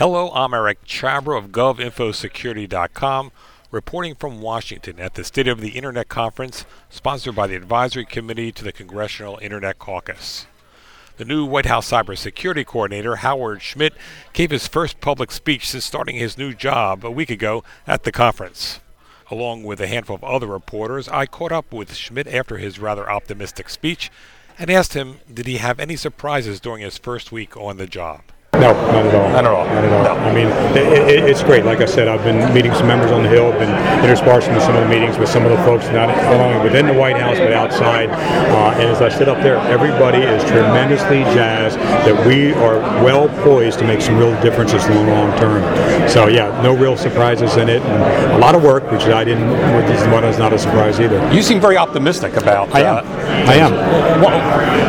Hello, I'm Eric Chabrow of GovInfoSecurity.com, reporting from Washington at the State of the Internet Conference, sponsored by the Advisory Committee to the Congressional Internet Caucus. The new White House Cybersecurity Coordinator, Howard Schmidt, gave his first public speech since starting his new job a week ago at the conference. Along with a handful of other reporters, I caught up with Schmidt after his rather optimistic speech and asked him did he have any surprises during his first week on the job. No, not at all. Not at all. Not at all. No. I mean, it, it, it's great. Like I said, I've been meeting some members on the Hill, I've been interspersed with some of the meetings with some of the folks, not only within the White House, but outside. Uh, and as I sit up there, everybody is tremendously jazzed that we are well poised to make some real differences in the long term. So, yeah, no real surprises in it. And a lot of work, which I didn't, which is what is not a surprise either. You seem very optimistic about. I am. uh, I am.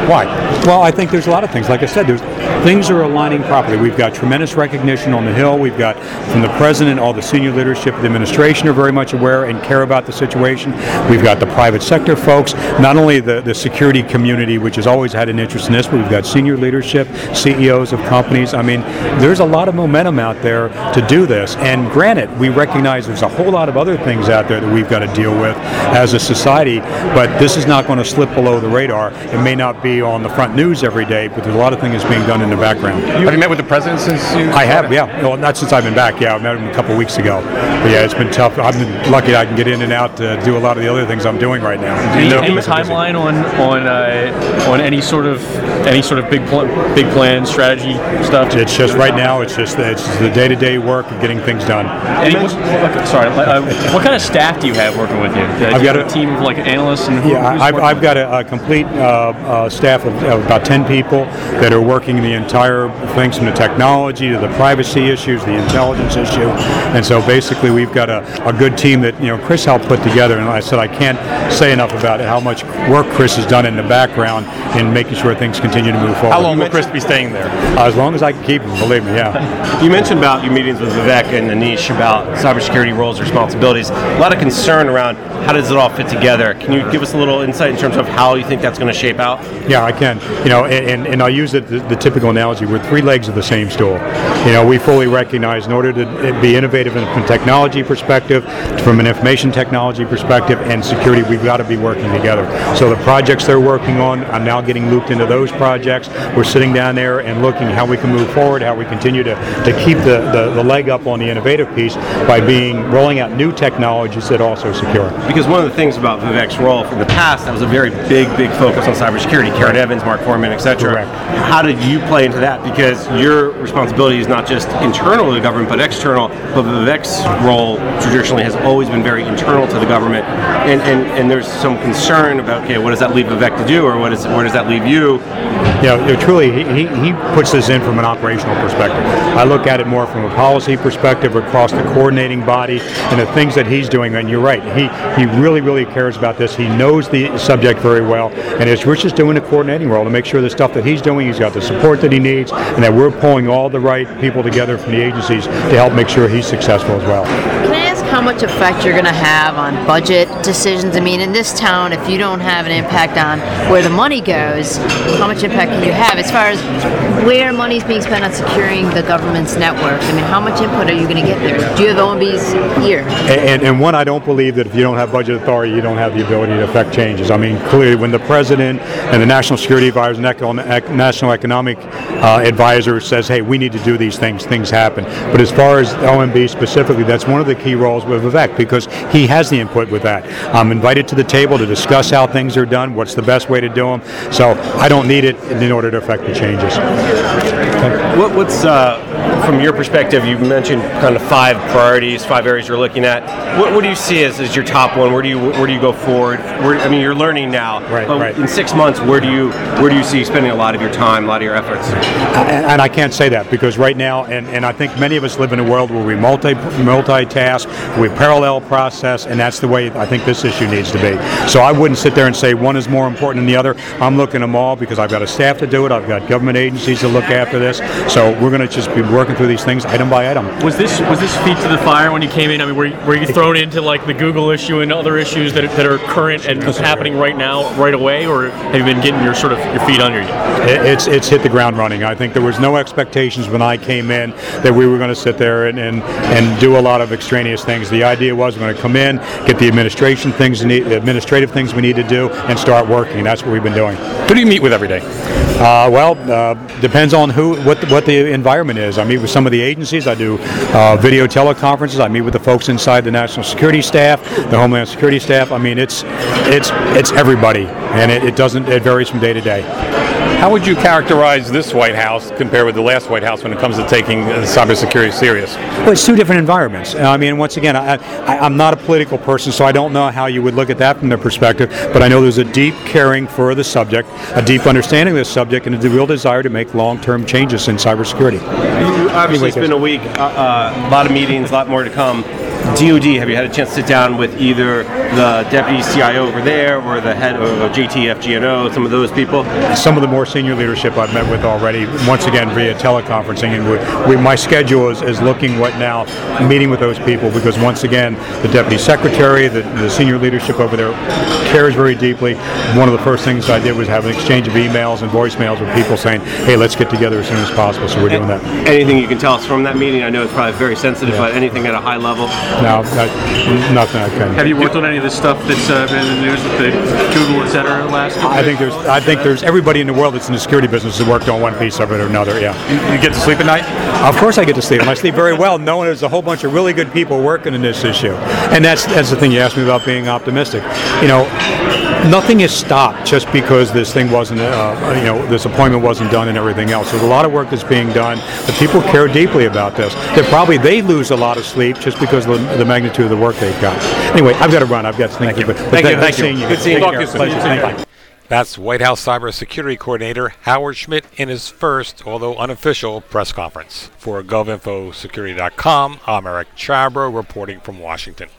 Why? Well, I think there's a lot of things. Like I said, there's things are aligning properly. We've got tremendous recognition on the Hill. We've got from the president, all the senior leadership of the administration are very much aware and care about the situation. We've got the private sector folks, not only the, the security community, which has always had an interest in this, but we've got senior leadership, CEOs of companies. I mean, there's a lot of momentum out there to do this. And granted, we recognize there's a whole lot of other things out there that we've got to deal with as a society, but this is not going to slip below the radar. It may not be on the front news every day, but there's a lot of things being done in the background. Met with the president since you? I have, yeah. Well, not since I've been back. Yeah, I met him a couple weeks ago. But yeah, it's been tough. I've been lucky I can get in and out to do a lot of the other things I'm doing right now. Any, No, any it's timeline on on uh, on any sort of any sort of big pl- big plan strategy stuff? It's just right now. It's just it's just the day-to-day work of getting things done. Any, what, what- sorry, uh, what kind of staff do you have working with you? Uh, I've do you got have a- team of like analysts and who, Yeah, who's I've, I've got a, a complete uh, uh, staff of, of about 10 people that are working the entire things from the technology to the privacy issues, the intelligence issue. And so basically we've got a, a good team that, you know, Chris helped put together. And I said I can't say enough about how much work Chris has done in the background in making sure things continue to move forward. How long will Chris be staying there? Uh, as long as I can keep him, believe me, yeah. You mentioned about your meetings with Vivek and Aneesh about cybersecurity roles and responsibilities. A lot of concern around how does it all fit together. Can you give us a little insight in terms of how you think that's going to shape out? Yeah, I can. You know, and, and, and I'll use it, the, the typical analogy. We're three legs of the same stool. You know, we fully recognize in order to be innovative from a technology perspective, from an information technology perspective, and security, we've got to be working together. So the projects they're working on, I'm now getting looped into those projects. We're sitting down there and looking how we can move forward, how we continue to, to keep the, the, the leg up on the innovative piece by being rolling out new technologies that also secure. Because one of the things about Vivek's role from the past, that was a very big, big focus on cybersecurity. Karen Evans, Mark Forman, etc. How did you play into that? Because your responsibility is not just internal to the government, but external. But Vivek's role traditionally has always been very internal to the government, and and, and there's some concern about okay, what does that leave Vivek to do, or what is where does that leave you? You know, truly, he, he, puts this in from an operational perspective. I look at it more from a policy perspective across the coordinating body and the things that he's doing. And you're right, he, he really, really cares about this. He knows the subject very well. And Rich is doing the coordinating role to make sure the stuff that he's doing, he's got the support that he needs, and that we're pulling all the right people together from the agencies to help make sure he's successful as well. How much effect you're going to have on budget decisions? I mean, in this town, if you don't have an impact on where the money goes, how much impact can you have as far as where money is being spent on securing the government's network? I mean, how much input are you going to get there? Do you have OMB's ear? And, and one, I don't believe that if you don't have budget authority, you don't have the ability to affect changes. I mean, clearly, when the president and the national security advisor and national economic uh, advisor says, "Hey, we need to do these things," things happen. But as far as OMB specifically, that's one of the key roles with Vivek because he has the input with that. I'm invited to the table to discuss how things are done, what's the best way to do them. So I don't need it in order to affect the changes. What, what's uh, from your perspective? You mentioned kind of five priorities, five areas you're looking at. What, what do you see as, as your top one? Where do you where do you go forward? Where, I mean, you're learning now, Right, but right. in six months, where do you where do you see spending a lot of your time, a lot of your efforts? and, and I can't say that because right now, and, and I think many of us live in a world where we multi multitask, we parallel process, and that's the way I think this issue needs to be. So I wouldn't sit there and say one is more important than the other. I'm looking at them all because I've got a staff to do it. I've got government agencies to look after this. So we're going to just be working working through these things item by item. Was this was this feet to the fire when you came in? I mean, were you, were you thrown into like the Google issue and other issues that, that are current and happening right now, right away, or have you been getting your sort of your feet under you? It- It's it's hit the ground running. I think there was no expectations when I came in that we were going to sit there and, and, and do a lot of extraneous things. The idea was we're going to come in, get the administration things, need, the administrative things we need to do, and start working. That's what we've been doing. Who do you meet with every day? Uh, well, uh, depends on who, what, the, what the environment is. I meet with some of the agencies. I do uh, video teleconferences. I meet with the folks inside the national security staff, the homeland security staff. I mean, it's it's it's everybody, and it, it doesn't. It varies from day to day. How would you characterize this White House compared with the last White House when it comes to taking uh, cybersecurity serious? Well, it's two different environments. I mean, once again, I, I, I'm not a political person, so I don't know how you would look at that from their perspective. But I know there's a deep caring for the subject, a deep understanding of the subject, and a real desire to make long-term changes in cybersecurity. Obviously, it's been a week, uh, uh, a lot of meetings, a lot more to come. DoD, have you had a chance to sit down with either the deputy CIO over there or the head of JTF GNO, some of those people? Some of the more senior leadership I've met with already, once again via teleconferencing, and we, we, my schedule is, is looking what now, meeting with those people because once again, the deputy secretary, the, the senior leadership over there cares very deeply. One of the first things I did was have an exchange of emails and voicemails with people saying, "Hey, let's get together as soon as possible." So we're doing that. Anything you can tell us from that meeting? I know it's probably very sensitive, but anything at a high level? No, that, nothing I can. Have you worked on any of this stuff that's uh, been in the news with the Google, et cetera, last? I think there's, I think there's everybody in the world that's in the security business has worked on one piece of it or another. Yeah. You get to sleep at night? Of course, I get to sleep, and I sleep very well, knowing there's a whole bunch of really good people working in this issue. And that's that's the thing you asked me about being optimistic. You know, nothing is stopped just because this thing wasn't, uh, you know, this appointment wasn't done and everything else. There's a lot of work that's being done. The people care deeply about this. That probably they lose a lot of sleep just because of the, the magnitude of the work they've got. Anyway, I've got to run. I've got things to do. But, but Thank you. Thank you. seeing you. Good seeing you. Care. to you soon. Pleasure. You too. Thank you. That's White House Cybersecurity Coordinator Howard Schmidt in his first, although unofficial, press conference. For GovInfoSecurity.com, I'm Eric Chabrow reporting from Washington.